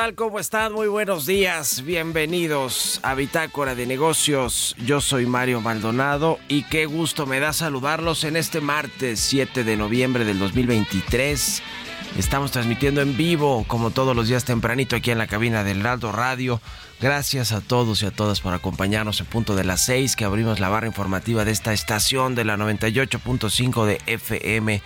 Tal? ¿Cómo están? Muy buenos días. Bienvenidos a Bitácora de Negocios. Yo soy Mario Maldonado y qué gusto me da saludarlos en este martes 7 de noviembre del 2023. Estamos transmitiendo en vivo, como todos los días tempranito, aquí en la cabina del Heraldo Radio. Gracias a todos y a todas por acompañarnos en punto de las 6 que abrimos la barra informativa de esta estación de la 98.5 de FM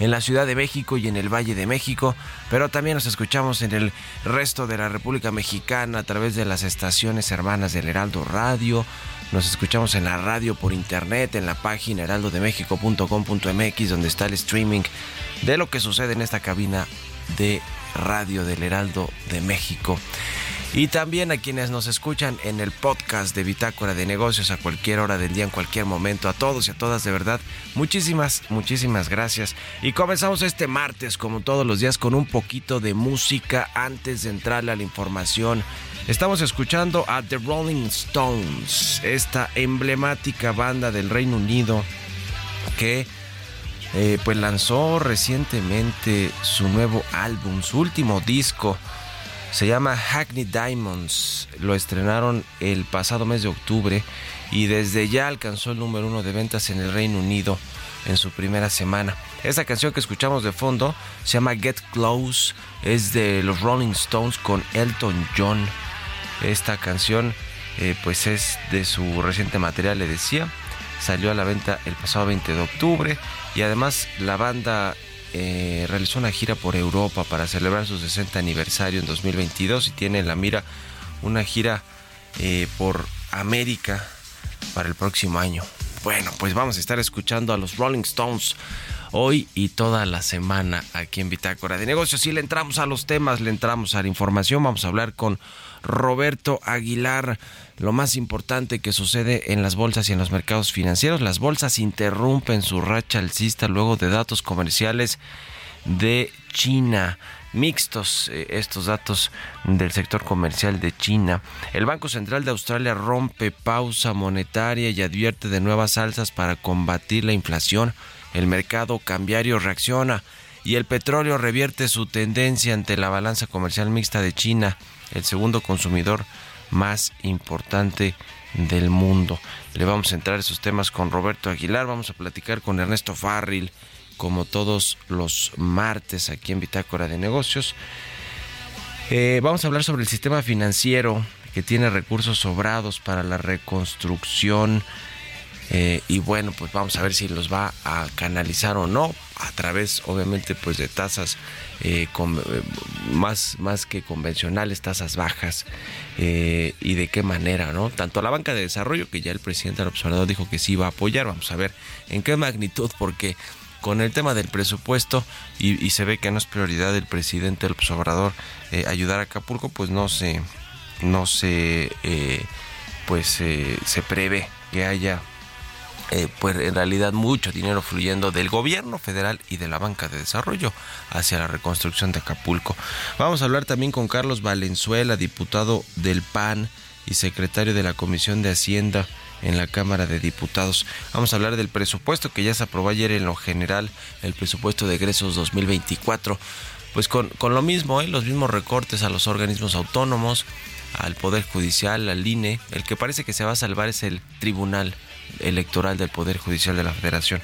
en la Ciudad de México y en el Valle de México, pero también nos escuchamos en el resto de la República Mexicana a través de las estaciones hermanas del Heraldo Radio. Nos escuchamos en la radio por internet, en la página heraldodemexico.com.mx, donde está el streaming de lo que sucede en esta cabina de radio del Heraldo de México. Y también a quienes nos escuchan en el podcast de Bitácora de Negocios a cualquier hora del día, en cualquier momento. A todos y a todas, de verdad, muchísimas, muchísimas gracias. Y comenzamos este martes, como todos los días, con un poquito de música antes de entrarle a la información. Estamos escuchando a The Rolling Stones, esta emblemática banda del Reino Unido que eh, pues lanzó recientemente su nuevo álbum, su último disco. Se llama Hackney Diamonds. Lo estrenaron el pasado mes de octubre y desde ya alcanzó el número uno de ventas en el Reino Unido en su primera semana. Esta canción que escuchamos de fondo se llama Get Close. Es de los Rolling Stones con Elton John. Esta canción eh, pues es de su reciente material, le decía. Salió a la venta el pasado 20 de octubre y además la banda eh, realizó una gira por Europa para celebrar su 60 aniversario en 2022 y tiene en la mira una gira eh, por América para el próximo año. bueno, pues vamos a estar escuchando a los Rolling Stones hoy y toda la semana aquí en Bitácora de Negocios. Y le entramos a los temas, le entramos a la información. Vamos a hablar con Roberto Aguilar. Lo más importante que sucede en las bolsas y en los mercados financieros. Las bolsas interrumpen su racha alcista luego de datos comerciales de China mixtos eh, estos datos del sector comercial de China. El Banco Central de Australia rompe pausa monetaria y advierte de nuevas alzas para combatir la inflación. El mercado cambiario reacciona y el petróleo revierte su tendencia ante la balanza comercial mixta de China, el segundo consumidor más importante del mundo. Le vamos a entrar esos temas con Roberto Aguilar, vamos a platicar con Ernesto Farril, como todos los martes aquí en Bitácora de Negocios. Eh, vamos a hablar sobre el sistema financiero que tiene recursos sobrados para la reconstrucción eh, y bueno, pues vamos a ver si los va a canalizar o no a través, obviamente, pues de tasas eh, más, más que convencionales, tasas bajas y de qué manera, ¿no? Tanto la banca de desarrollo, que ya el presidente del observador dijo que sí iba a apoyar, vamos a ver en qué magnitud, porque con el tema del presupuesto y, se ve que no es prioridad del presidente el Obrador eh, ayudar a Acapulco, pues no se, no se, eh, pues eh, se prevé que haya pues en realidad mucho dinero fluyendo del gobierno federal y de la banca de desarrollo hacia la reconstrucción de Acapulco. Vamos a hablar también con Carlos Valenzuela, diputado del PAN y secretario de la Comisión de Hacienda en la Cámara de Diputados. Vamos a hablar del presupuesto que ya se aprobó ayer en lo general, el presupuesto de egresos 2024. Pues con, con lo mismo, ¿eh? los mismos recortes a los organismos autónomos, al Poder Judicial, al INE. El que parece que se va a salvar es el Tribunal Electoral del Poder Judicial de la Federación.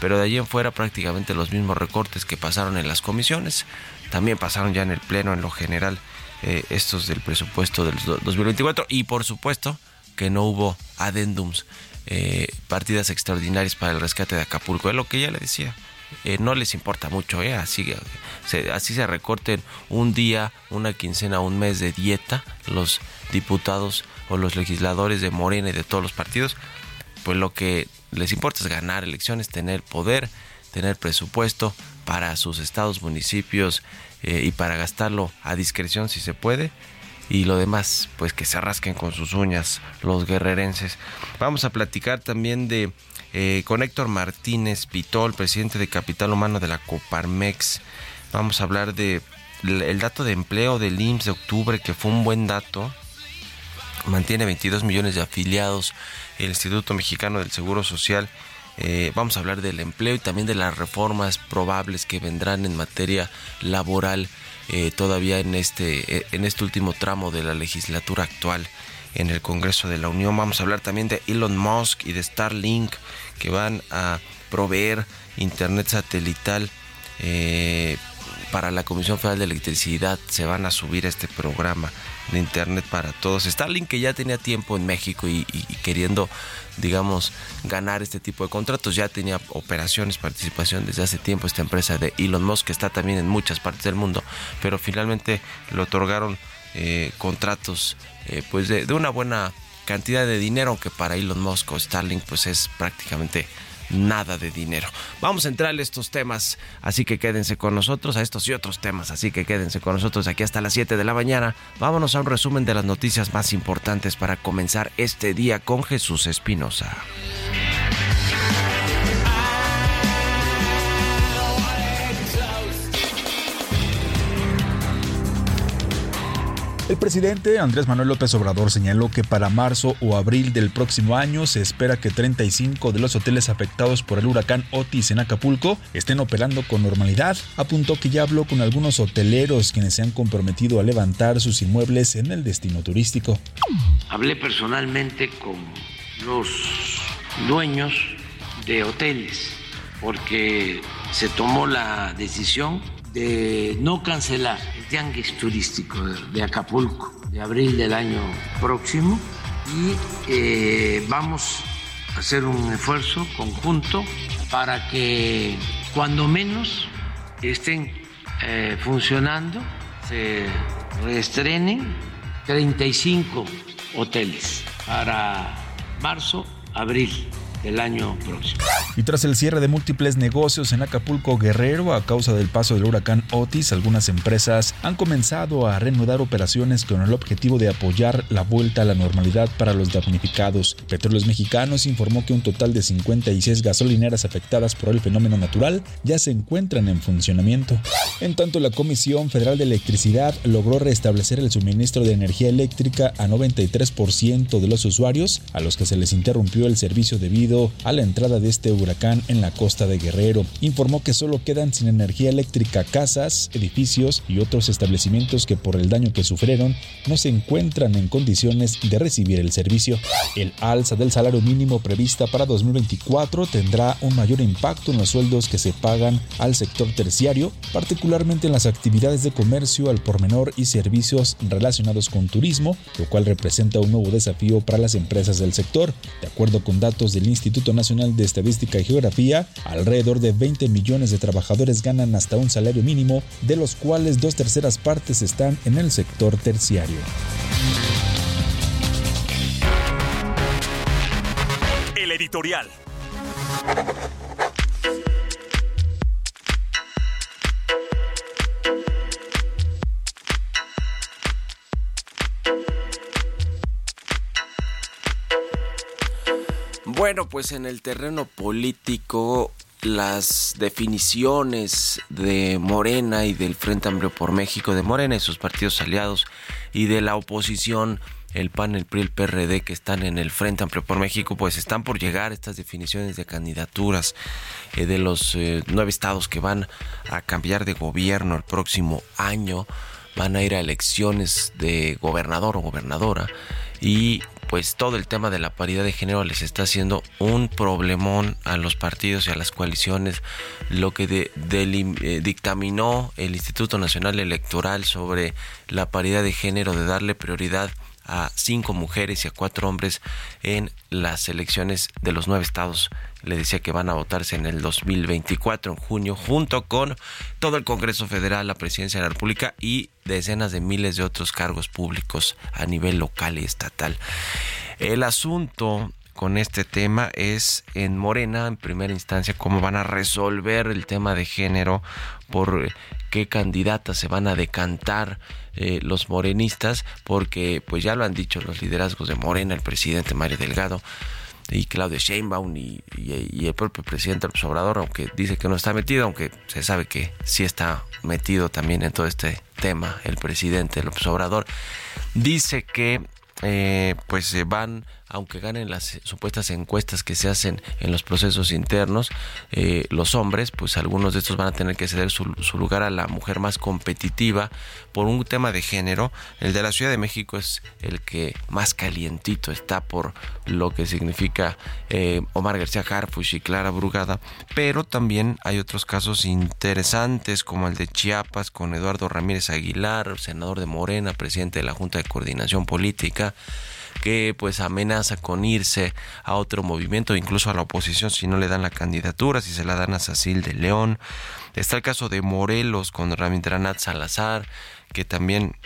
Pero de allí en fuera prácticamente los mismos recortes que pasaron en las comisiones, también pasaron ya en el Pleno en lo general eh, estos del presupuesto del 2024 y por supuesto que no hubo adendums, eh, partidas extraordinarias para el rescate de Acapulco. Es lo que ya le decía. Eh, no les importa mucho, ¿eh? así, se, así se recorten un día, una quincena, un mes de dieta los diputados o los legisladores de Morena y de todos los partidos, pues lo que les importa es ganar elecciones, tener poder, tener presupuesto para sus estados, municipios eh, y para gastarlo a discreción si se puede y lo demás, pues que se rasquen con sus uñas los guerrerenses. Vamos a platicar también de eh, con Héctor Martínez Pitol, presidente de Capital Humano de la Coparmex. Vamos a hablar de el dato de empleo del IMSS de octubre, que fue un buen dato. Mantiene 22 millones de afiliados el Instituto Mexicano del Seguro Social. Eh, vamos a hablar del empleo y también de las reformas probables que vendrán en materia laboral eh, todavía en este, eh, en este último tramo de la legislatura actual en el Congreso de la Unión. Vamos a hablar también de Elon Musk y de Starlink que van a proveer internet satelital para la Comisión Federal de Electricidad. Se van a subir este programa de internet para todos. Starlink que ya tenía tiempo en México y queriendo digamos, ganar este tipo de contratos. Ya tenía operaciones, participación desde hace tiempo esta empresa de Elon Musk, que está también en muchas partes del mundo, pero finalmente le otorgaron eh, contratos eh, pues de, una buena cantidad de dinero, aunque para Elon Musk o Starlink pues es prácticamente nada de dinero. Vamos a entrar a estos temas, así que quédense con nosotros, a estos y otros temas, así que quédense con nosotros aquí hasta las 7 de la mañana. Vámonos a un resumen de las noticias más importantes para comenzar este día con Jesús Espinosa. El presidente Andrés Manuel López Obrador señaló que para marzo o abril del próximo año se espera que 35 de los hoteles afectados por el huracán Otis en Acapulco estén operando con normalidad. Apuntó que ya habló con algunos hoteleros quienes se han comprometido a levantar sus inmuebles en el destino turístico. Hablé personalmente con los dueños de hoteles porque se tomó la decisión de no cancelar tianguis turístico de Acapulco de abril del año próximo y eh, vamos a hacer un esfuerzo conjunto para que cuando menos estén eh, funcionando, se reestrenen 35 hoteles para marzo, abril del año próximo. Y tras el cierre de múltiples negocios en Acapulco Guerrero a causa del paso del huracán Otis, algunas empresas han comenzado a reanudar operaciones con el objetivo de apoyar la vuelta a la normalidad para los damnificados. Petróleos Mexicanos informó que un total de 56 gasolineras afectadas por el fenómeno natural ya se encuentran en funcionamiento. En tanto, la Comisión Federal de Electricidad logró restablecer el suministro de energía eléctrica a 93% de los usuarios a los que se les interrumpió el servicio debido a la entrada de este huracán en la costa de Guerrero. Informó que solo quedan sin energía eléctrica casas, edificios y otros establecimientos que por el daño que sufrieron no se encuentran en condiciones de recibir el servicio. El alza del salario mínimo prevista para 2024 tendrá un mayor impacto en los sueldos que se pagan al sector terciario, particularmente en las actividades de comercio al por menor y servicios relacionados con turismo, lo cual representa un nuevo desafío para las empresas del sector. De acuerdo con datos del Instituto Nacional de Estadística y Geografía, alrededor de 20 millones de trabajadores ganan hasta un salario mínimo, de los cuales dos terceras partes están en el sector terciario. El editorial. Bueno, pues en el terreno político las definiciones de Morena y del Frente Amplio por México, de Morena y sus partidos aliados y de la oposición, el PAN, el PRI, el PRD que están en el Frente Amplio por México, pues están por llegar estas definiciones de candidaturas eh, de los eh, nueve estados que van a cambiar de gobierno el próximo año, van a ir a elecciones de gobernador o gobernadora y pues todo el tema de la paridad de género les está haciendo un problemón a los partidos y a las coaliciones. Lo que de- eh, dictaminó el Instituto Nacional Electoral sobre la paridad de género, de darle prioridad a cinco mujeres y a cuatro hombres en las elecciones de los nueve estados. Le decía que van a votarse en el 2024, en junio, junto con todo el Congreso Federal, la Presidencia de la República y decenas de miles de otros cargos públicos a nivel local y estatal. El asunto con este tema es en Morena, en primera instancia, cómo van a resolver el tema de género, por qué candidatas se van a decantar eh, los morenistas, porque pues ya lo han dicho los liderazgos de Morena, el presidente Mario Delgado y Claudia Sheinbaum y el propio presidente López Obrador, aunque dice que no está metido, aunque se sabe que sí está metido también en todo este tema, el presidente López Obrador, dice que eh, pues se van, aunque ganen las supuestas encuestas que se hacen en los procesos internos, eh, los hombres, pues algunos de estos van a tener que ceder su, lugar a la mujer más competitiva por un tema de género. El de la Ciudad de México es el que más calientito está por lo que significa eh, Omar García Harfuch y Clara Brugada, pero también hay otros casos interesantes como el de Chiapas con Eduardo Ramírez Aguilar, senador de Morena, presidente de la Junta de Coordinación Política que pues amenaza con irse a otro movimiento, incluso a la oposición si no le dan la candidatura, si se la dan a Sacil de León. Está el caso de Morelos con Rabindranath Salazar, que también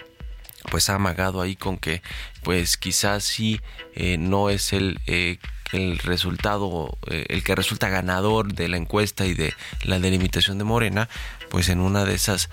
pues ha amagado ahí con que pues quizás sí eh, no es el eh, el resultado eh, el que resulta ganador de la encuesta y de la delimitación de Morena pues en una de esas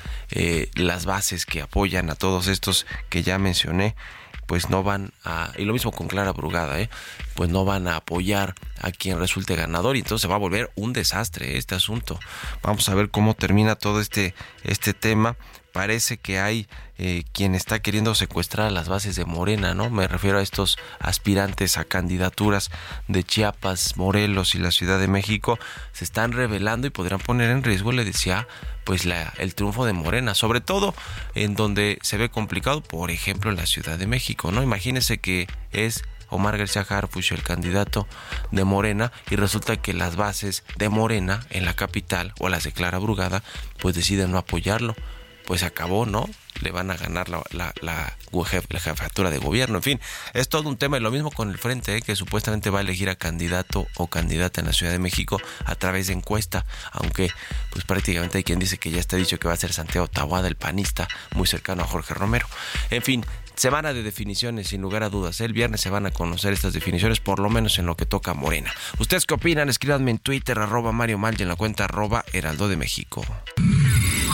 las bases que apoyan a todos estos que ya mencioné pues no van a, y lo mismo con Clara Brugada, ¿eh? pues no van a apoyar a quien resulte ganador y entonces se va a volver un desastre este asunto. Vamos a ver cómo termina todo este, este tema. Parece que hay eh, quien está queriendo secuestrar a las bases de Morena, ¿no? Me refiero a estos aspirantes a candidaturas de Chiapas, Morelos y la Ciudad de México. Se están revelando y podrían poner en riesgo, le decía, pues la, el triunfo de Morena, sobre todo en donde se ve complicado, por ejemplo, en la Ciudad de México, ¿no? Imagínense que es Omar García Harfuch el candidato de Morena y resulta que las bases de Morena en la capital o las de Clara Brugada pues deciden no apoyarlo. Pues acabó, ¿no? Le van a ganar la, la, la, jef- la jefatura de gobierno. En fin, es todo un tema y lo mismo con el Frente, ¿eh? que supuestamente va a elegir a candidato o candidata en la Ciudad de México a través de encuesta, aunque pues prácticamente hay quien dice que ya está dicho que va a ser Santiago Tahuada, el panista, muy cercano a Jorge Romero. En fin, semana de definiciones, sin lugar a dudas. El viernes se van a conocer estas definiciones, por lo menos en lo que toca a Morena. ¿Ustedes qué opinan? Escríbanme en Twitter, arroba Mario Mal en la cuenta arroba Heraldo de México.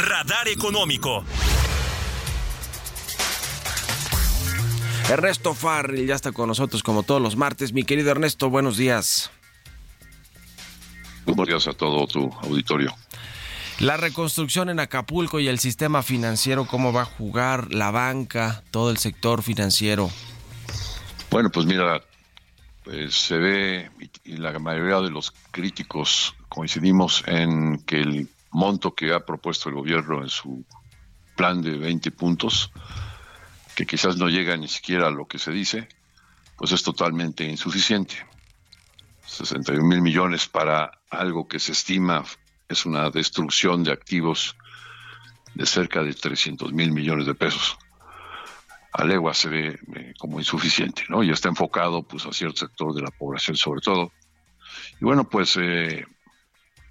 Radar Económico. Ernesto Farril ya está con nosotros como todos los martes. Mi querido Ernesto, buenos días. Buenos días a todo tu auditorio. La reconstrucción en Acapulco y el sistema financiero, ¿cómo va a jugar la banca, todo el sector financiero? Bueno, pues mira, pues se ve y la mayoría de los críticos coincidimos en que el monto que ha propuesto el gobierno en su plan de 20 puntos, que quizás no llega ni siquiera a lo que se dice, pues es totalmente insuficiente. 61 mil millones para algo que se estima es una destrucción de activos de cerca de 300 mil millones de pesos. A legua se ve eh, como insuficiente, ¿no? Y está enfocado pues a cierto sector de la población sobre todo. Y bueno, pues, eh,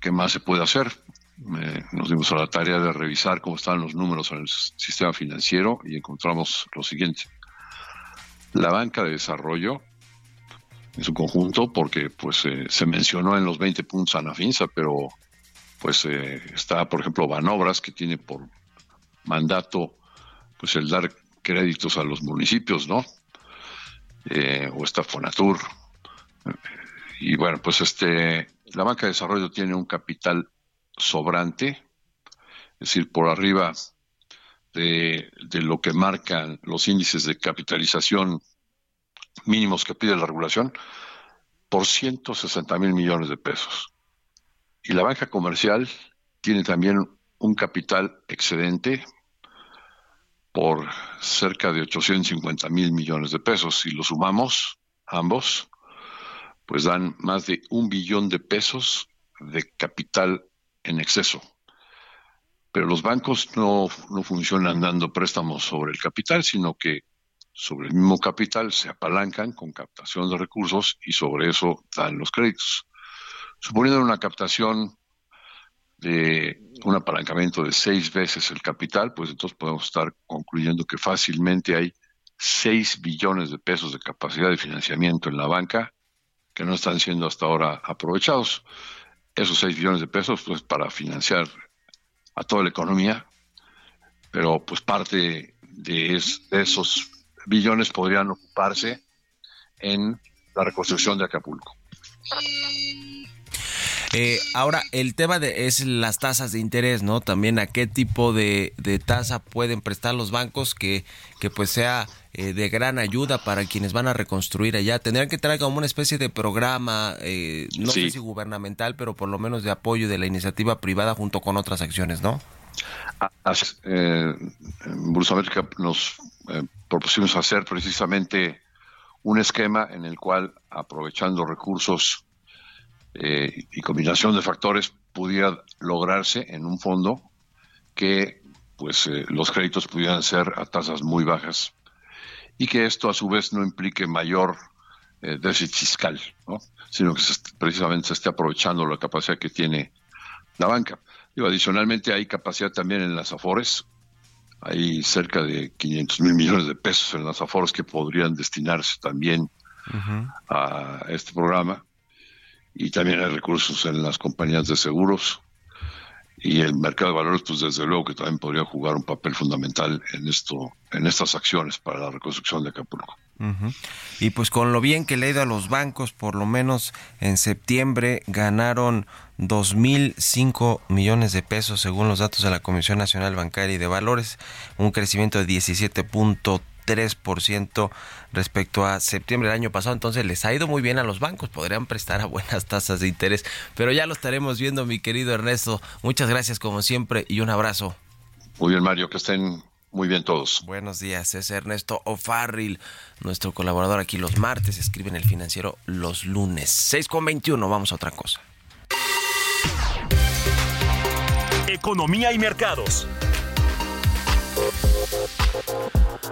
¿qué más se puede hacer? Eh, nos dimos a la tarea de revisar cómo están los números en el sistema financiero y encontramos lo siguiente. La banca de desarrollo en su conjunto, porque pues eh, se mencionó en los 20 puntos Anafinsa, pero pues eh, está, por ejemplo, Banobras, que tiene por mandato pues el dar créditos a los municipios, ¿no? Eh, o está Fonatur. Y bueno, pues este, la banca de desarrollo tiene un capital sobrante, es decir, por arriba de, de lo que marcan los índices de capitalización mínimos que pide la regulación por 160 mil millones de pesos. Y la banca comercial tiene también un capital excedente por cerca de 850 mil millones de pesos. Si lo sumamos ambos, pues dan más de un billón de pesos de capital en exceso. Pero los bancos no, no funcionan dando préstamos sobre el capital, sino que sobre el mismo capital se apalancan con captación de recursos y sobre eso dan los créditos. Suponiendo una captación de un apalancamiento de seis veces el capital, pues entonces podemos estar concluyendo que fácilmente hay seis billones de pesos de capacidad de financiamiento en la banca que no están siendo hasta ahora aprovechados. Esos seis billones de pesos, pues para financiar a toda la economía, pero pues parte de, es, de esos billones podrían ocuparse en la reconstrucción de Acapulco. Eh, ahora, el tema de, es las tasas de interés, ¿no? También a qué tipo de, de tasa pueden prestar los bancos que, que pues sea eh, de gran ayuda para quienes van a reconstruir allá. Tendrían que traer como una especie de programa, eh, no Sí. sé si gubernamental, pero por lo menos de apoyo de la iniciativa privada junto con otras acciones, ¿no? Es. Eh, Bursa América nos eh, propusimos hacer precisamente un esquema en el cual, aprovechando recursos eh, y combinación de factores, pudiera lograrse en un fondo que pues eh, los créditos pudieran ser a tasas muy bajas y que esto a su vez no implique mayor eh, déficit fiscal, ¿no? sino que se precisamente se esté aprovechando la capacidad que tiene la banca. Digo, adicionalmente hay capacidad también en las AFORES. Hay cerca de 500 mil millones de pesos en las AFORES que podrían destinarse también a este programa. Y también hay recursos en las compañías de seguros. Y el mercado de valores, pues desde luego que también podría jugar un papel fundamental en esto, en estas acciones para la reconstrucción de Acapulco. Y pues con lo bien que le ha ido a los bancos, por lo menos en septiembre ganaron 2.005 millones de pesos según los datos de la Comisión Nacional Bancaria y de Valores, un crecimiento de 17.3% respecto a septiembre del año pasado. Entonces les ha ido muy bien a los bancos, podrían prestar a buenas tasas de interés, pero ya lo estaremos viendo mi querido Ernesto. Muchas gracias como siempre y un abrazo. Muy bien, Mario, que estén muy bien todos. Buenos días, es Ernesto O'Farrill, nuestro colaborador aquí los martes, escribe en el financiero los lunes. 6 con 21, vamos a otra cosa. Economía y mercados.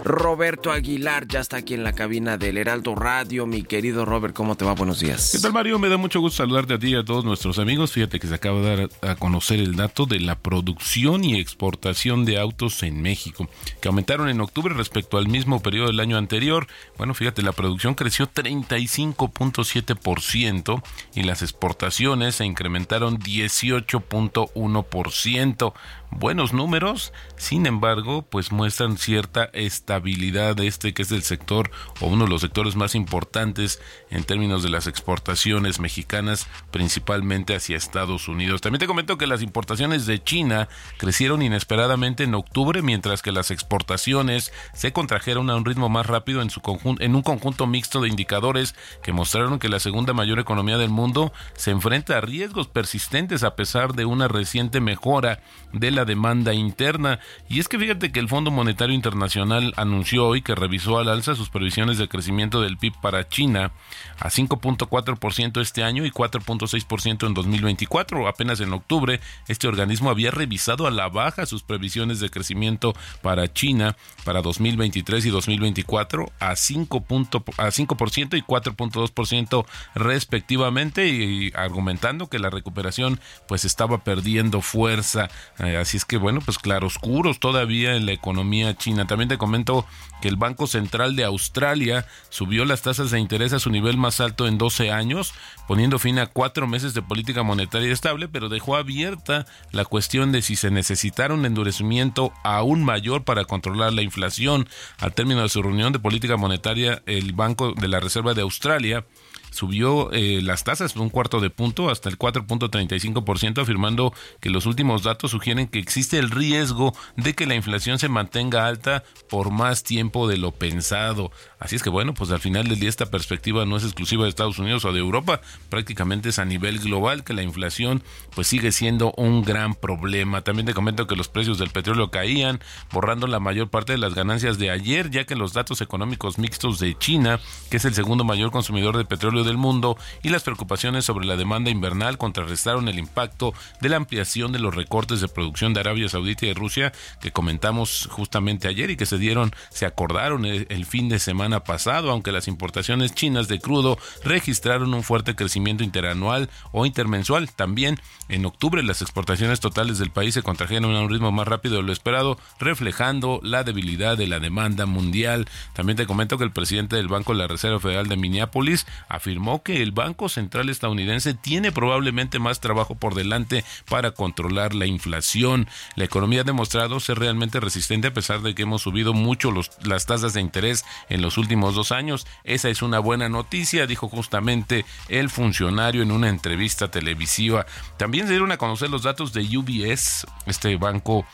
Roberto Aguilar ya está aquí en la cabina del Heraldo Radio. Mi querido Robert, ¿cómo te va? Buenos días. ¿Qué tal, Mario? Me da mucho gusto saludarte a ti y a todos nuestros amigos. Fíjate que se acaba de dar a conocer el dato de la producción y exportación de autos en México, que aumentaron en octubre respecto al mismo periodo del año anterior. Bueno, fíjate, la producción creció 35.7% y las exportaciones se incrementaron 18.1% buenos números, sin embargo, pues muestran cierta estabilidad este que es el sector o uno de los sectores más importantes en términos de las exportaciones mexicanas, principalmente hacia Estados Unidos. También te comento que las importaciones de China crecieron inesperadamente en octubre, mientras que las exportaciones se contrajeron a un ritmo más rápido en, su en un conjunto mixto de indicadores que mostraron que la segunda mayor economía del mundo se enfrenta a riesgos persistentes a pesar de una reciente mejora de la demanda interna. Y es que fíjate que el Fondo Monetario Internacional anunció hoy que revisó al alza sus previsiones de crecimiento del PIB para China a 5.4% este año y 4.6% en 2024. Apenas en octubre, este organismo había revisado a la baja sus previsiones de crecimiento para China para 2023 y 2024 a 5%, a 5% y 4.2% respectivamente y argumentando que la recuperación pues estaba perdiendo fuerza. Eh, así es que bueno, pues claroscuros todavía en la economía china. También te comento que el Banco Central de Australia subió las tasas de interés a su nivel más alto en 12 años, poniendo fin a cuatro meses de política monetaria estable, pero dejó abierta la cuestión de si se necesitara un endurecimiento aún mayor para controlar la inflación. Al término de su reunión de política monetaria, el Banco de la Reserva de Australia subió eh, las tasas un cuarto de punto hasta el 4.35%, afirmando que los últimos datos sugieren que existe el riesgo de que la inflación se mantenga alta por más tiempo de lo pensado. Así es que bueno, pues al final del día esta perspectiva no es exclusiva de Estados Unidos o de Europa, prácticamente es a nivel global que la inflación pues sigue siendo un gran problema. También te comento que los precios del petróleo caían, borrando la mayor parte de las ganancias de ayer, ya que los datos económicos mixtos de China, que es el segundo mayor consumidor de petróleo del mundo, y las preocupaciones sobre la demanda invernal contrarrestaron el impacto de la ampliación de los recortes de producción de Arabia Saudita y de Rusia que comentamos justamente ayer y que se dieron, se acordaron el, el fin de semana pasado, aunque las importaciones chinas de crudo registraron un fuerte crecimiento interanual o intermensual. También en octubre las exportaciones totales del país se contrajeron a un ritmo más rápido de lo esperado, reflejando la debilidad de la demanda mundial. También te comento que el presidente del Banco de la Reserva Federal de Minneapolis afirmó que el Banco Central estadounidense tiene probablemente más trabajo por delante para controlar la inflación. La economía ha demostrado ser realmente resistente a pesar de que hemos subido mucho las tasas de interés en los últimos dos años. Esa es una buena noticia, dijo justamente el funcionario en una entrevista televisiva. También se dieron a conocer los datos de UBS, este banco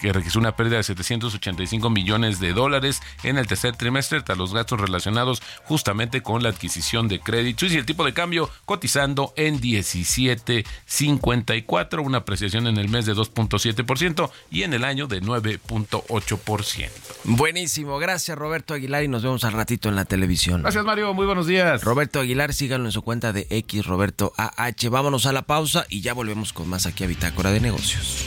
que registró una pérdida de 785 millones de dólares en el tercer trimestre tras los gastos relacionados justamente con la adquisición de créditos y el tipo de cambio cotizando en 17.54, una apreciación en el mes de 2.7% y en el año de 9.8%. Buenísimo, gracias Roberto Aguilar y nos vemos al ratito en la televisión. Gracias Mario, muy buenos días. Roberto Aguilar, síganlo en su cuenta de X Roberto AH. Vámonos a la pausa y ya volvemos con más aquí a Bitácora de Negocios.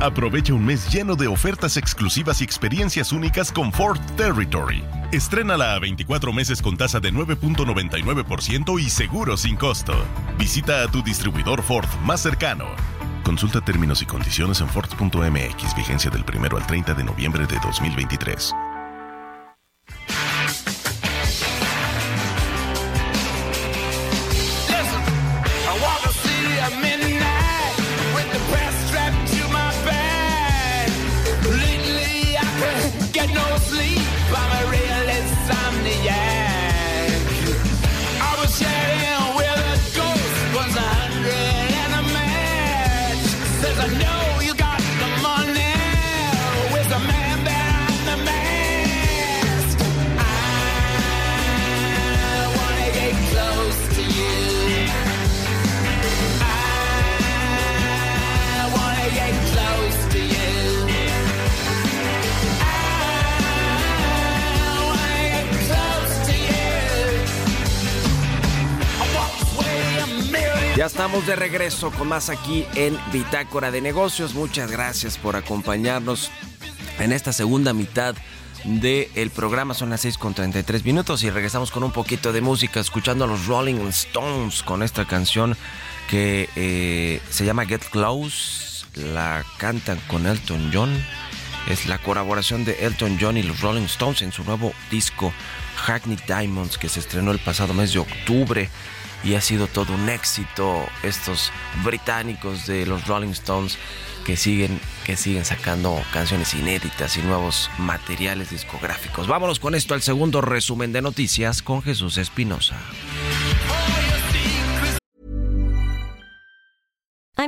Aprovecha un mes lleno de ofertas exclusivas y experiencias únicas con Ford Territory. Estrénala a 24 meses con tasa de 9.99% y seguro sin costo. Visita a tu distribuidor Ford más cercano. Consulta términos y condiciones en Ford.mx, vigencia del 1 al 30 de noviembre de 2023. De regreso con más aquí en Bitácora de Negocios. Muchas gracias por acompañarnos en esta segunda mitad del programa. Son las 6 con 33 minutos y regresamos con un poquito de música, escuchando a los Rolling Stones con esta canción que eh, se llama Get Close. La cantan con Elton John. Es la colaboración de Elton John y los Rolling Stones en su nuevo disco Hackney Diamonds que se estrenó el pasado mes de octubre y ha sido todo un éxito estos británicos de los Rolling Stones que siguen que siguen sacando canciones inéditas y nuevos materiales discográficos. Vámonos con esto al segundo resumen de noticias con Jesús Espinosa.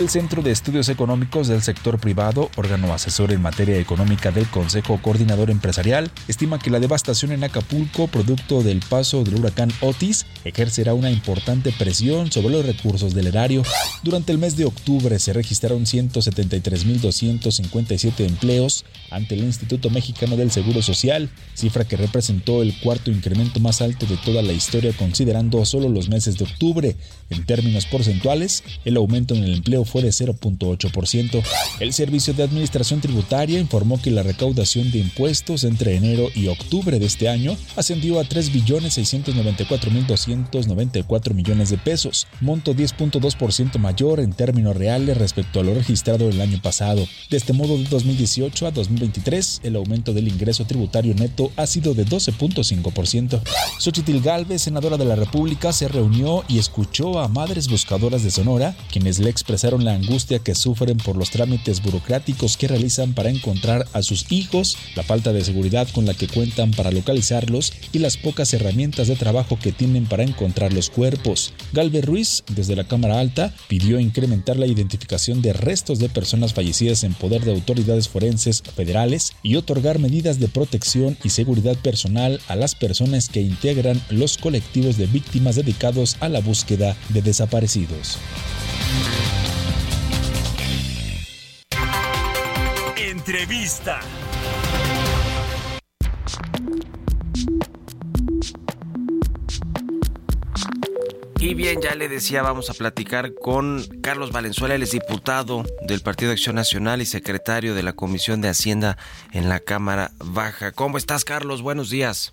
El Centro de Estudios Económicos del Sector Privado, órgano asesor en materia económica del Consejo Coordinador Empresarial, estima que la devastación en Acapulco, producto del paso del huracán Otis, ejercerá una importante presión sobre los recursos del erario. Durante el mes de octubre se registraron 173.257 empleos ante el Instituto Mexicano del Seguro Social, cifra que representó el cuarto incremento más alto de toda la historia considerando solo los meses de octubre. En términos porcentuales, el aumento en el empleo fue de 0.8%. El Servicio de Administración Tributaria informó que la recaudación de impuestos entre enero y octubre de este año ascendió a 3.694.294 millones de pesos, monto 10.2% mayor en términos reales respecto a lo registrado el año pasado. De este modo, de 2018 a 2023, el aumento del ingreso tributario neto ha sido de 12.5%. Xochitl Galvez, senadora de la República, se reunió y escuchó a madres buscadoras de Sonora, quienes le expresaron la angustia que sufren por los trámites burocráticos que realizan para encontrar a sus hijos, la falta de seguridad con la que cuentan para localizarlos y las pocas herramientas de trabajo que tienen para encontrar los cuerpos. Galvez Ruiz, desde la Cámara Alta, pidió incrementar la identificación de restos de personas fallecidas en poder de autoridades forenses federales y otorgar medidas de protección y seguridad personal a las personas que integran los colectivos de víctimas dedicados a la búsqueda de desaparecidos. Entrevista. Y bien, ya le decía, vamos a platicar con Carlos Valenzuela, él es diputado del Partido de Acción Nacional y secretario de la Comisión de Hacienda en la Cámara Baja. ¿Cómo estás, Carlos? Buenos días.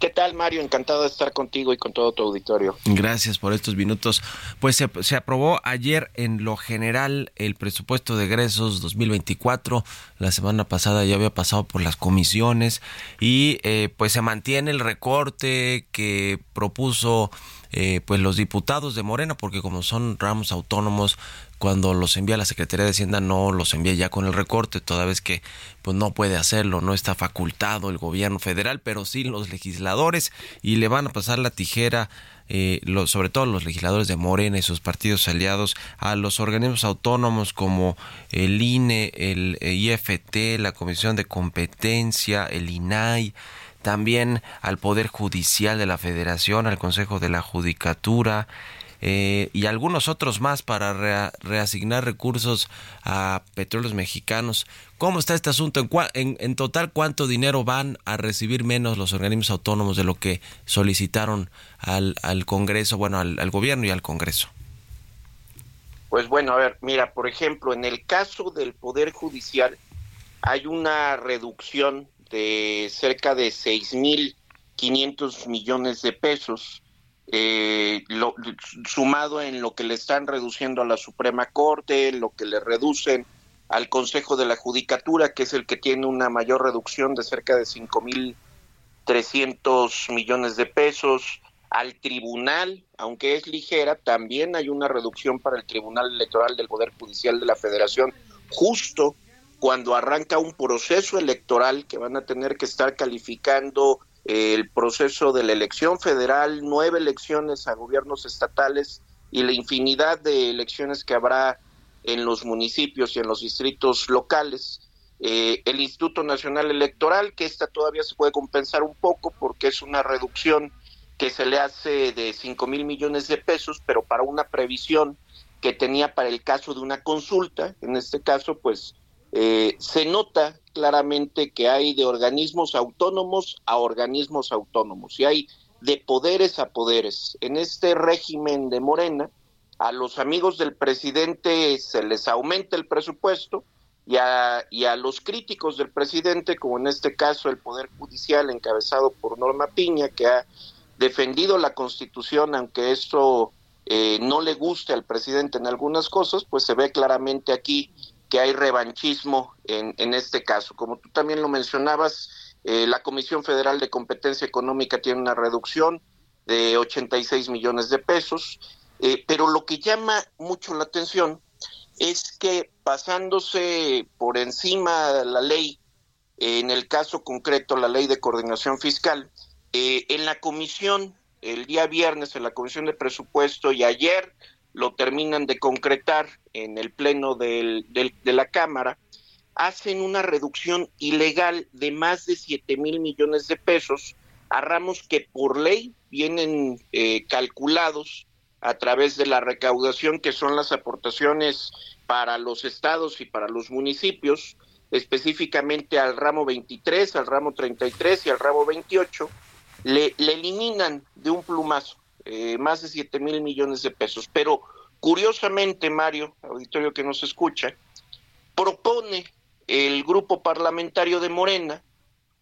¿Qué tal, Mario? Encantado de estar contigo y con todo tu auditorio. Gracias por estos minutos. Pues se, aprobó ayer en lo general el presupuesto de egresos 2024. La semana pasada ya había pasado por las comisiones y eh, pues se mantiene el recorte que propuso eh, pues los diputados de Morena, porque como son ramos autónomos, cuando los envía la Secretaría de Hacienda no los envía ya con el recorte, toda vez que pues no puede hacerlo, no está facultado el gobierno federal, pero sí los legisladores y le van a pasar la tijera eh, sobre todo los legisladores de Morena y sus partidos aliados a los organismos autónomos como el INE, el IFT, la Comisión de Competencia, el INAI, también al Poder Judicial de la Federación, al Consejo de la Judicatura, eh, y algunos otros más para rea, reasignar recursos a petróleos mexicanos. ¿Cómo está este asunto? ¿En, en, en, total cuánto dinero van a recibir menos los organismos autónomos de lo que solicitaron al, al Congreso, bueno, al, al gobierno y al Congreso? Pues bueno, a ver, mira, por ejemplo, en el caso del Poder Judicial hay una reducción de cerca de 6.500 millones de pesos eh, lo, sumado en lo que le están reduciendo a la Suprema Corte, lo que le reducen al Consejo de la Judicatura, que es el que tiene una mayor reducción de cerca de 5.300 millones de pesos, al tribunal, aunque es ligera, también hay una reducción para el Tribunal Electoral del Poder Judicial de la Federación, justo cuando arranca un proceso electoral que van a tener que estar calificando el proceso de la elección federal, nueve elecciones a gobiernos estatales y la infinidad de elecciones que habrá en los municipios y en los distritos locales. Eh, el Instituto Nacional Electoral, que esta todavía se puede compensar un poco porque es una reducción que se le hace de 5 mil millones de pesos, pero para una previsión que tenía para el caso de una consulta, en este caso, pues eh, se nota claramente que hay de organismos autónomos a organismos autónomos y hay de poderes a poderes. En este régimen de Morena, a los amigos del presidente se les aumenta el presupuesto y a, y a los críticos del presidente, como en este caso el Poder Judicial encabezado por Norma Piña, que ha defendido la Constitución, aunque esto eh, no le guste al presidente en algunas cosas, pues se ve claramente aquí que hay revanchismo en, en este caso. Como tú también lo mencionabas, eh, la Comisión Federal de Competencia Económica tiene una reducción de 86 millones de pesos, eh, pero lo que llama mucho la atención es que pasándose por encima la ley, en el caso concreto la ley de coordinación fiscal, eh, en la comisión, el día viernes, en la comisión de presupuesto y ayer lo terminan de concretar en el pleno del, de la Cámara, hacen una reducción ilegal de más de 7 mil millones de pesos a ramos que por ley vienen eh, calculados a través de la recaudación que son las aportaciones para los estados y para los municipios, específicamente al ramo 23, al ramo 33 y al ramo 28, le, eliminan de un plumazo eh, más de 7 mil millones de pesos. Pero curiosamente, Mario, auditorio que nos escucha, propone el grupo parlamentario de Morena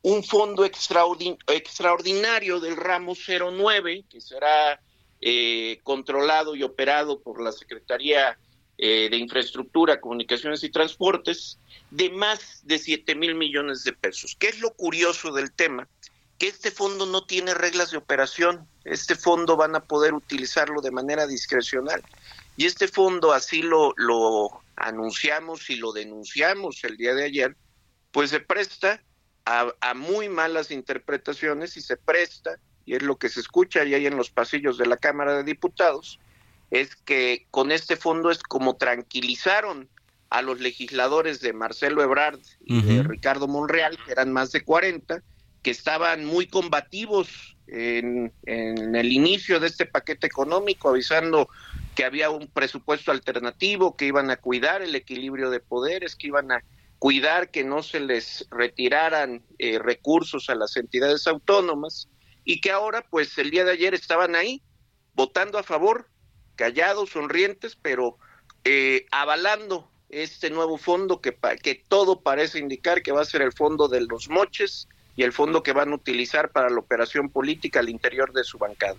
un fondo extraordinario del ramo 09, que será eh, controlado y operado por la Secretaría eh, de Infraestructura, Comunicaciones y Transportes, de más de 7 mil millones de pesos. ¿Qué es lo curioso del tema? Que este fondo no tiene reglas de operación. Este fondo van a poder utilizarlo de manera discrecional. Y este fondo, así lo, lo anunciamos y lo denunciamos el día de ayer, pues se presta a, a, muy malas interpretaciones y se presta, y es lo que se escucha ahí en los pasillos de la Cámara de Diputados, es que con este fondo es como tranquilizaron a los legisladores de Marcelo Ebrard y de Ricardo Monreal, que eran más de 40, que estaban muy combativos en, el inicio de este paquete económico, avisando que había un presupuesto alternativo, que iban a cuidar el equilibrio de poderes, que iban a cuidar que no se les retiraran eh, recursos a las entidades autónomas y que ahora, pues el día de ayer estaban ahí votando a favor, callados, sonrientes, pero eh, avalando este nuevo fondo que, que todo parece indicar que va a ser el fondo de los moches, y el fondo que van a utilizar para la operación política al interior de su bancada.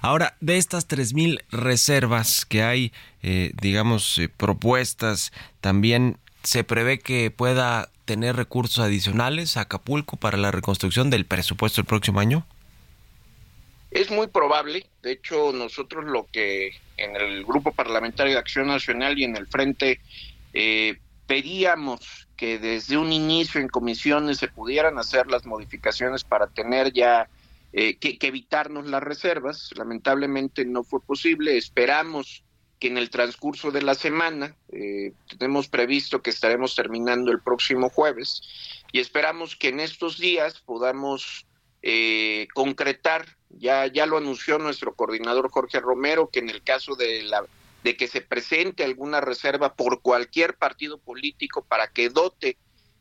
Ahora, de estas 3.000 reservas que hay, eh, digamos, eh, propuestas, también se prevé que pueda tener recursos adicionales a Acapulco para la reconstrucción del presupuesto el próximo año? Es muy probable. De hecho, nosotros lo que en el Grupo Parlamentario de Acción Nacional y en el Frente eh, pedíamos que desde un inicio en comisiones se pudieran hacer las modificaciones para tener ya eh, que, evitarnos las reservas. Lamentablemente no fue posible. Esperamos que en el transcurso de la semana, eh, tenemos previsto que estaremos terminando el próximo jueves, y esperamos que en estos días podamos eh, concretar, ya, ya lo anunció nuestro coordinador Jorge Romero, que en el caso de la de que se presente alguna reserva por cualquier partido político para que dote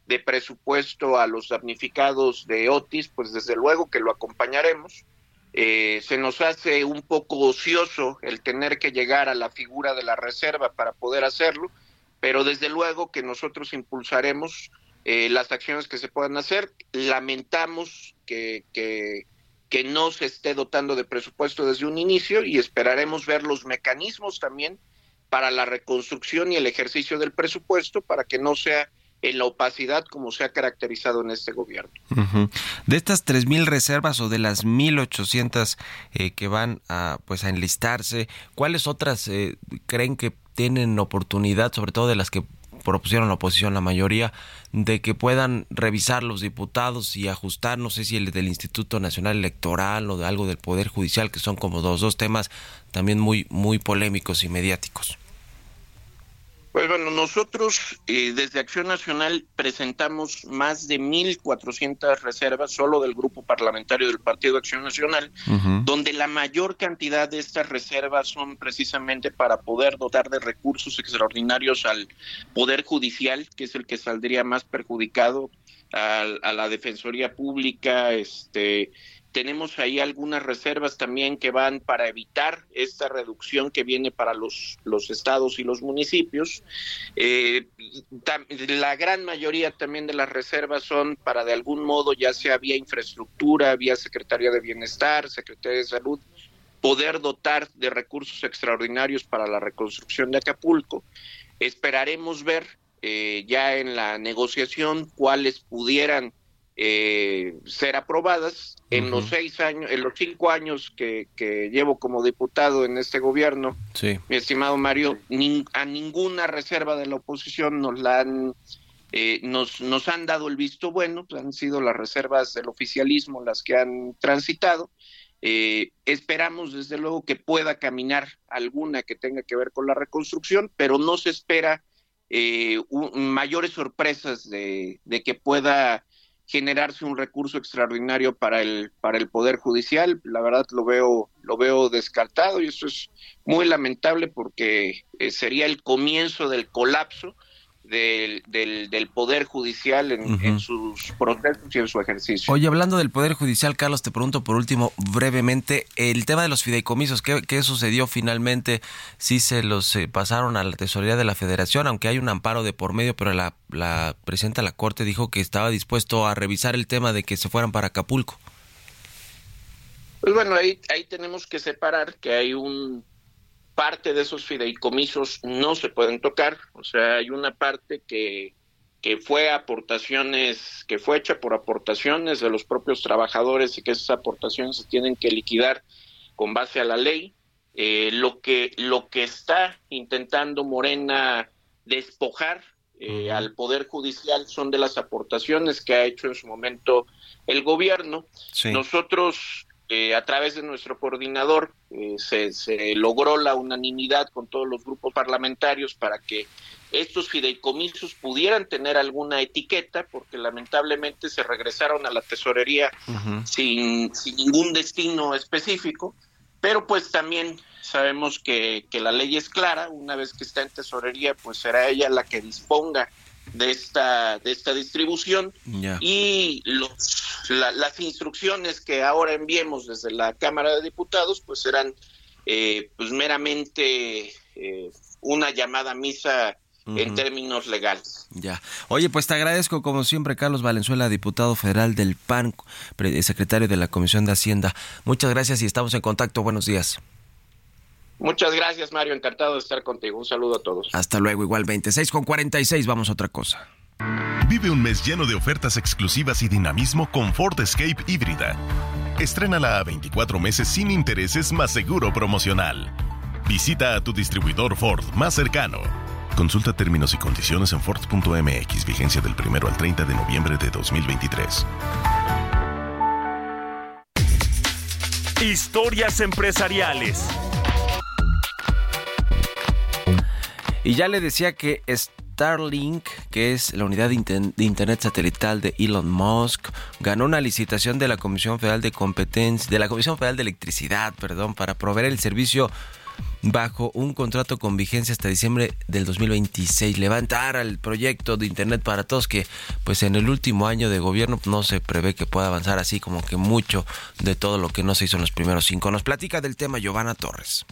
de presupuesto a los damnificados de Otis, pues desde luego que lo acompañaremos. Eh, se nos hace un poco ocioso el tener que llegar a la figura de la reserva para poder hacerlo, pero desde luego que nosotros impulsaremos eh, las acciones que se puedan hacer. Lamentamos que, que, que no se esté dotando de presupuesto desde un inicio y esperaremos ver los mecanismos también para la reconstrucción y el ejercicio del presupuesto para que no sea en la opacidad como se ha caracterizado en este gobierno. De estas 3.000 reservas o de las 1.800 eh, que van a, pues, a enlistarse, ¿cuáles otras eh, creen que tienen oportunidad, sobre todo de las que propusieron la oposición, la mayoría, de que puedan revisar los diputados y ajustar, no sé si el del Instituto Nacional Electoral o de algo del Poder Judicial, que son como dos, dos temas también muy, muy polémicos y mediáticos? Pues bueno, nosotros eh, desde Acción Nacional presentamos más de 1.400 reservas solo del grupo parlamentario del Partido Acción Nacional, donde la mayor cantidad de estas reservas son precisamente para poder dotar de recursos extraordinarios al Poder Judicial, que es el que saldría más perjudicado, al- a, la Defensoría Pública, este tenemos ahí algunas reservas también que van para evitar esta reducción que viene para los, los estados y los municipios. Eh, la gran mayoría también de las reservas son para de algún modo, ya sea vía infraestructura, vía Secretaría de Bienestar, Secretaría de Salud, poder dotar de recursos extraordinarios para la reconstrucción de Acapulco. Esperaremos ver eh, ya en la negociación cuáles pudieran eh, ser aprobadas en los seis años, en los cinco años que, que llevo como diputado en este gobierno. Sí. Mi estimado Mario, a ninguna reserva de la oposición nos la han eh, nos, nos han dado el visto bueno, pues, han sido las reservas del oficialismo las que han transitado. Eh, esperamos desde luego que pueda caminar alguna que tenga que ver con la reconstrucción, pero no se espera eh, un- mayores sorpresas de, de que pueda generarse un recurso extraordinario para el para el poder judicial. La verdad lo veo lo veo descartado y eso es muy lamentable porque eh, sería el comienzo del colapso del, del, del poder judicial en, sus procesos y en su ejercicio Oye, hablando del Poder Judicial, Carlos, te pregunto por último, brevemente, el tema de los fideicomisos, ¿qué, qué sucedió finalmente? Si se los eh, pasaron a la Tesorería de la Federación, aunque hay un amparo de por medio, pero la, la presidenta de la Corte dijo que estaba dispuesto a revisar el tema de que se fueran para Acapulco. Pues bueno, ahí, ahí tenemos que separar que hay un parte de esos fideicomisos no se pueden tocar, o sea, hay una parte que, que fue aportaciones, que fue hecha por aportaciones de los propios trabajadores y que esas aportaciones se tienen que liquidar con base a la ley. Eh, lo que lo que está intentando Morena despojar eh, al poder judicial son de las aportaciones que ha hecho en su momento el gobierno. Sí. Nosotros, eh, a través de nuestro coordinador, eh, se, se logró la unanimidad con todos los grupos parlamentarios para que estos fideicomisos pudieran tener alguna etiqueta, porque lamentablemente se regresaron a la tesorería sin, sin ningún destino específico, pero pues también sabemos que, que la ley es clara, una vez que está en tesorería, pues será ella la que disponga de esta, de esta distribución y los, la- las instrucciones que ahora enviemos desde la Cámara de Diputados pues serán eh, pues meramente eh, una llamada a misa en términos legales. Ya. Oye, pues te agradezco como siempre, Carlos Valenzuela, diputado federal del PAN, secretario de la Comisión de Hacienda. Muchas gracias y estamos en contacto. Buenos días. Muchas gracias Mario, encantado de estar contigo. Un saludo a todos. Hasta luego, igual 26 con 46. Vamos a otra cosa. Vive un mes lleno de ofertas exclusivas y dinamismo con Ford Escape híbrida. Estrénala a 24 meses sin intereses más seguro promocional. Visita a tu distribuidor Ford más cercano. Consulta términos y condiciones en Ford.mx, vigencia del 1 al 30 de noviembre de 2023. Historias empresariales. Y ya le decía que Starlink, que es la unidad de, Internet satelital de Elon Musk, ganó una licitación de la Comisión Federal de Competencia, de la Comisión Federal de Electricidad, perdón, para proveer el servicio bajo un contrato con vigencia hasta diciembre del 2026. Levantar al proyecto de Internet para todos que pues en el último año de gobierno no se prevé que pueda avanzar así como que mucho de todo lo que no se hizo en los primeros cinco. Nos platica del tema Giovanna Torres.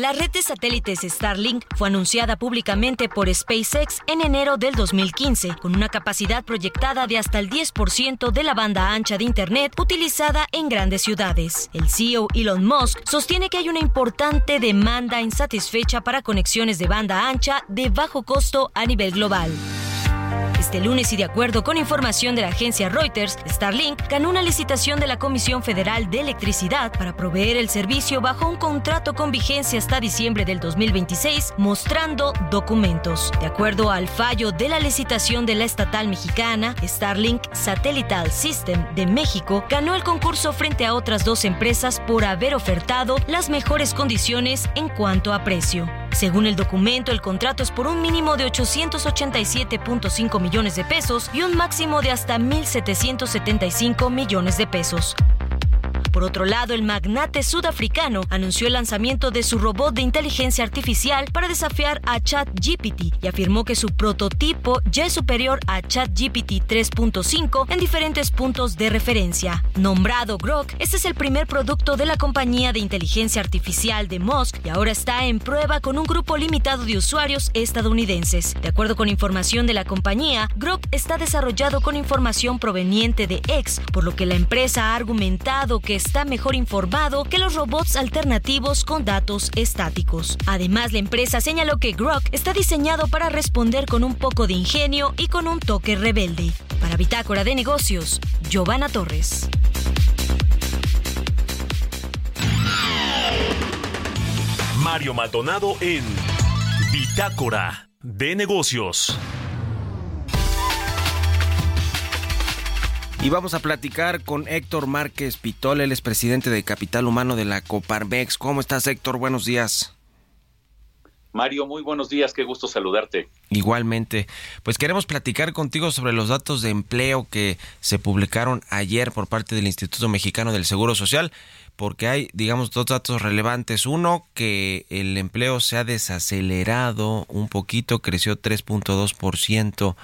La red de satélites Starlink fue anunciada públicamente por SpaceX en enero del 2015, con una capacidad proyectada de hasta el 10% de la banda ancha de Internet utilizada en grandes ciudades. El CEO Elon Musk sostiene que hay una importante demanda insatisfecha para conexiones de banda ancha de bajo costo a nivel global. Este lunes y de acuerdo con información de la agencia Reuters, Starlink ganó una licitación de la Comisión Federal de Electricidad para proveer el servicio bajo un contrato con vigencia hasta diciembre del 2026, mostrando documentos. De acuerdo al fallo de la licitación de la estatal mexicana, Starlink Satellite System de México ganó el concurso frente a otras dos empresas por haber ofertado las mejores condiciones en cuanto a precio. Según el documento, el contrato es por un mínimo de 887.5 millones de pesos y un máximo de hasta 1.775 millones de pesos. Por otro lado, el magnate sudafricano anunció el lanzamiento de su robot de inteligencia artificial para desafiar a ChatGPT y afirmó que su prototipo ya es superior a ChatGPT 3.5 en diferentes puntos de referencia. Nombrado Grok, este es el primer producto de la compañía de inteligencia artificial de Musk y ahora está en prueba con un grupo limitado de usuarios estadounidenses. De acuerdo con información de la compañía, Grok está desarrollado con información proveniente de X, por lo que la empresa ha argumentado que está mejor informado que los robots alternativos con datos estáticos. Además, la empresa señaló que Grok está diseñado para responder con un poco de ingenio y con un toque rebelde. Para Bitácora de Negocios, Giovanna Torres. Mario Maldonado en Bitácora de Negocios. Y vamos a platicar con Héctor Márquez Pitol, él es presidente de Capital Humano de la Coparmex. ¿Cómo estás, Héctor? Buenos días. Mario, muy buenos días, qué gusto saludarte. Igualmente, pues queremos platicar contigo sobre los datos de empleo que se publicaron ayer por parte del Instituto Mexicano del Seguro Social, porque hay, digamos, dos datos relevantes. Uno, que el empleo se ha desacelerado un poquito, creció 3.2%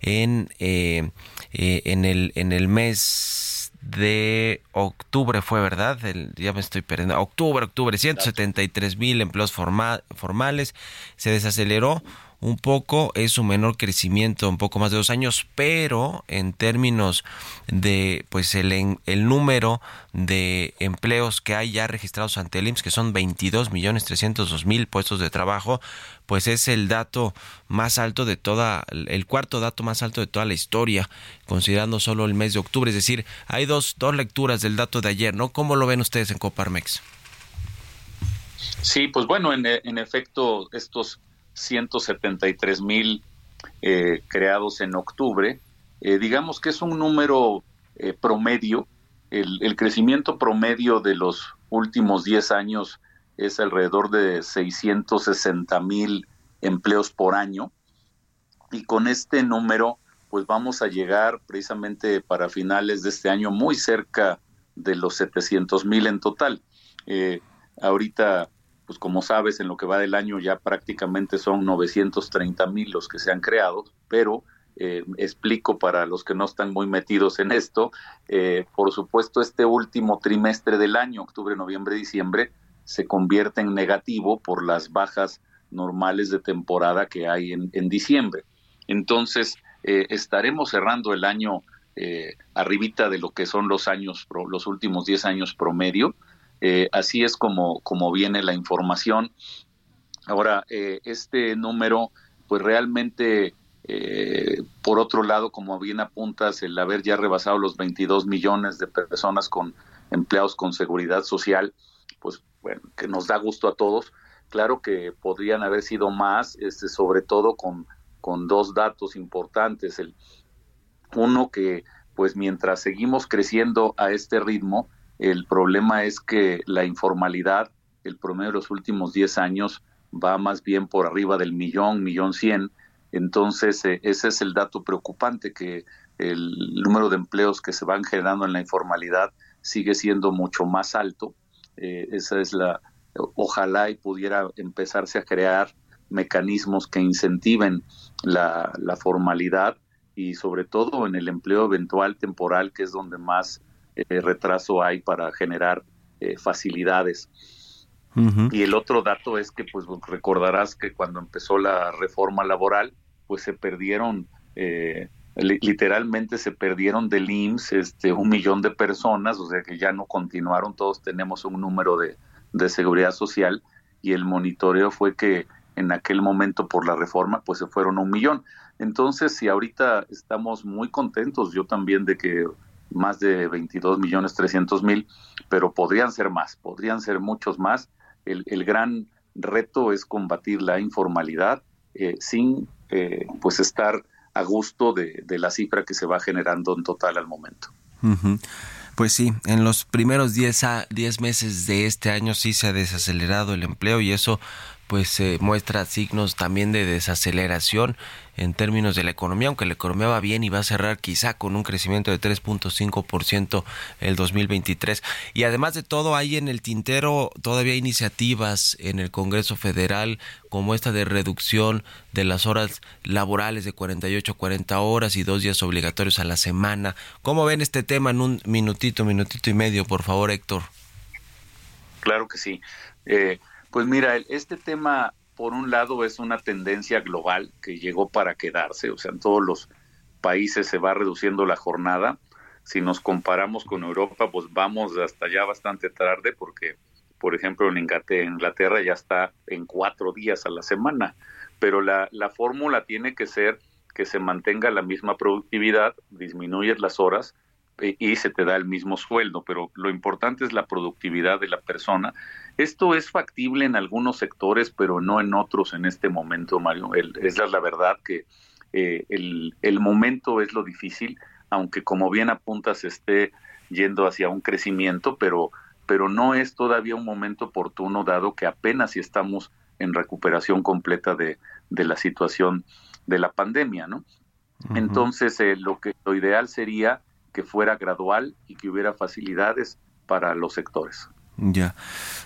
en, eh, eh, en, el, en el mes de octubre fue, ¿verdad? El, ya me estoy perdiendo. Octubre, octubre, 173 mil empleos formales. Se desaceleró un poco, es su menor crecimiento, un poco más de dos años, pero en términos de pues el, el número de empleos que hay ya registrados ante el IMSS, que son 22 millones 302 mil puestos de trabajo, pues es el dato más alto de toda, el cuarto dato más alto de toda la historia, considerando solo el mes de octubre. Es decir, hay dos, dos lecturas del dato de ayer, ¿no? ¿Cómo lo ven ustedes en Coparmex? Sí, pues bueno, en, en efecto, estos 173 mil eh, creados en octubre. Eh, digamos que es un número eh, promedio. El, el, crecimiento promedio de los últimos 10 años es alrededor de 660 mil empleos por año. Y con este número, pues vamos a llegar precisamente para finales de este año muy cerca de los 700 mil en total. ahorita pues como sabes, en lo que va del año ya prácticamente son 930 mil los que se han creado, pero eh, explico para los que no están muy metidos en esto, eh, por supuesto este último trimestre del año, octubre, noviembre, diciembre, se convierte en negativo por las bajas normales de temporada que hay en, en diciembre. Entonces, eh, estaremos cerrando el año eh, arribita de lo que son los años, los últimos 10 años promedio, eh, así es como, como viene la información. Ahora, eh, este número, pues realmente, eh, por otro lado, como bien apuntas, el haber ya rebasado los 22 millones de personas con empleados con seguridad social, pues bueno, que nos da gusto a todos. Claro que podrían haber sido más, este, sobre todo con, con dos datos importantes. El, uno que, pues mientras seguimos creciendo a este ritmo, el problema es que la informalidad, el promedio de los últimos 10 años, va más bien por arriba del millón, millón cien. Entonces, eh, ese es el dato preocupante, que el número de empleos que se van generando en la informalidad sigue siendo mucho más alto. Eh, esa es la, ojalá y pudiera empezarse a crear mecanismos que incentiven la, la formalidad y sobre todo en el empleo eventual temporal, que es donde más eh, retraso hay para generar eh, facilidades. Y el otro dato es que, pues recordarás que cuando empezó la reforma laboral, pues se perdieron, eh, literalmente se perdieron del IMSS este, un millón de personas, o sea que ya no continuaron, todos tenemos un número de, de seguridad social y el monitoreo fue que en aquel momento por la reforma pues se fueron un millón. Entonces, si ahorita estamos muy contentos, yo también de que más de 22 millones 300 mil, pero podrían ser más, podrían ser muchos más. El, el gran reto es combatir la informalidad eh, sin eh, pues estar a gusto de, de, la cifra que se va generando en total al momento. Pues sí, en los primeros 10 meses de este año sí se ha desacelerado el empleo y eso pues se muestra signos también de desaceleración en términos de la economía, aunque la economía va bien y va a cerrar quizá con un crecimiento de 3.5% el 2023. Y además de todo, hay en el tintero todavía iniciativas en el Congreso Federal como esta de reducción de las horas laborales de 48 a 40 horas y dos días obligatorios a la semana. ¿Cómo ven este tema en un minutito, minutito y medio, por favor, Héctor? Claro que sí. Eh, pues mira, este tema, por un lado, es una tendencia global que llegó para quedarse, o sea, en todos los países se va reduciendo la jornada. Si nos comparamos con Europa, pues vamos hasta ya bastante tarde porque, por ejemplo, en Inglaterra ya está en cuatro días a la semana, pero la, la fórmula tiene que ser que se mantenga la misma productividad, disminuyes las horas, y se te da el mismo sueldo, pero lo importante es la productividad de la persona. Esto es factible en algunos sectores, pero no en otros en este momento, Mario. El, es la verdad que eh, el, el, momento es lo difícil, aunque como bien apuntas esté yendo hacia un crecimiento, pero, pero no es todavía un momento oportuno, dado que apenas si estamos en recuperación completa de, de la situación de la pandemia, ¿no? Entonces, eh, lo que lo ideal sería que fuera gradual y que hubiera facilidades para los sectores. Ya,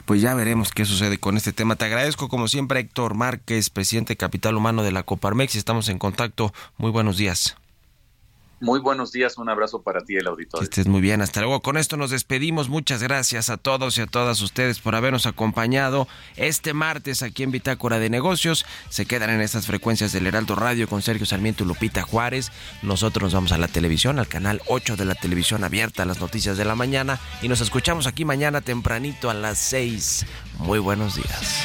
pues ya veremos qué sucede con este tema. Te agradezco como siempre Héctor Márquez, presidente de Capital Humano de la Coparmex. Estamos en contacto. Muy buenos días. Muy buenos días, un abrazo para ti, el auditorio. Que estés muy bien, hasta luego. Con esto nos despedimos. Muchas gracias a todos y a todas ustedes por habernos acompañado este martes aquí en Bitácora de Negocios. Se quedan en estas frecuencias del Heraldo Radio con Sergio Sarmiento y Lupita Juárez. Nosotros nos vamos a la televisión, al canal 8 de la televisión abierta, las noticias de la mañana. Y nos escuchamos aquí mañana tempranito a las 6. Muy buenos días.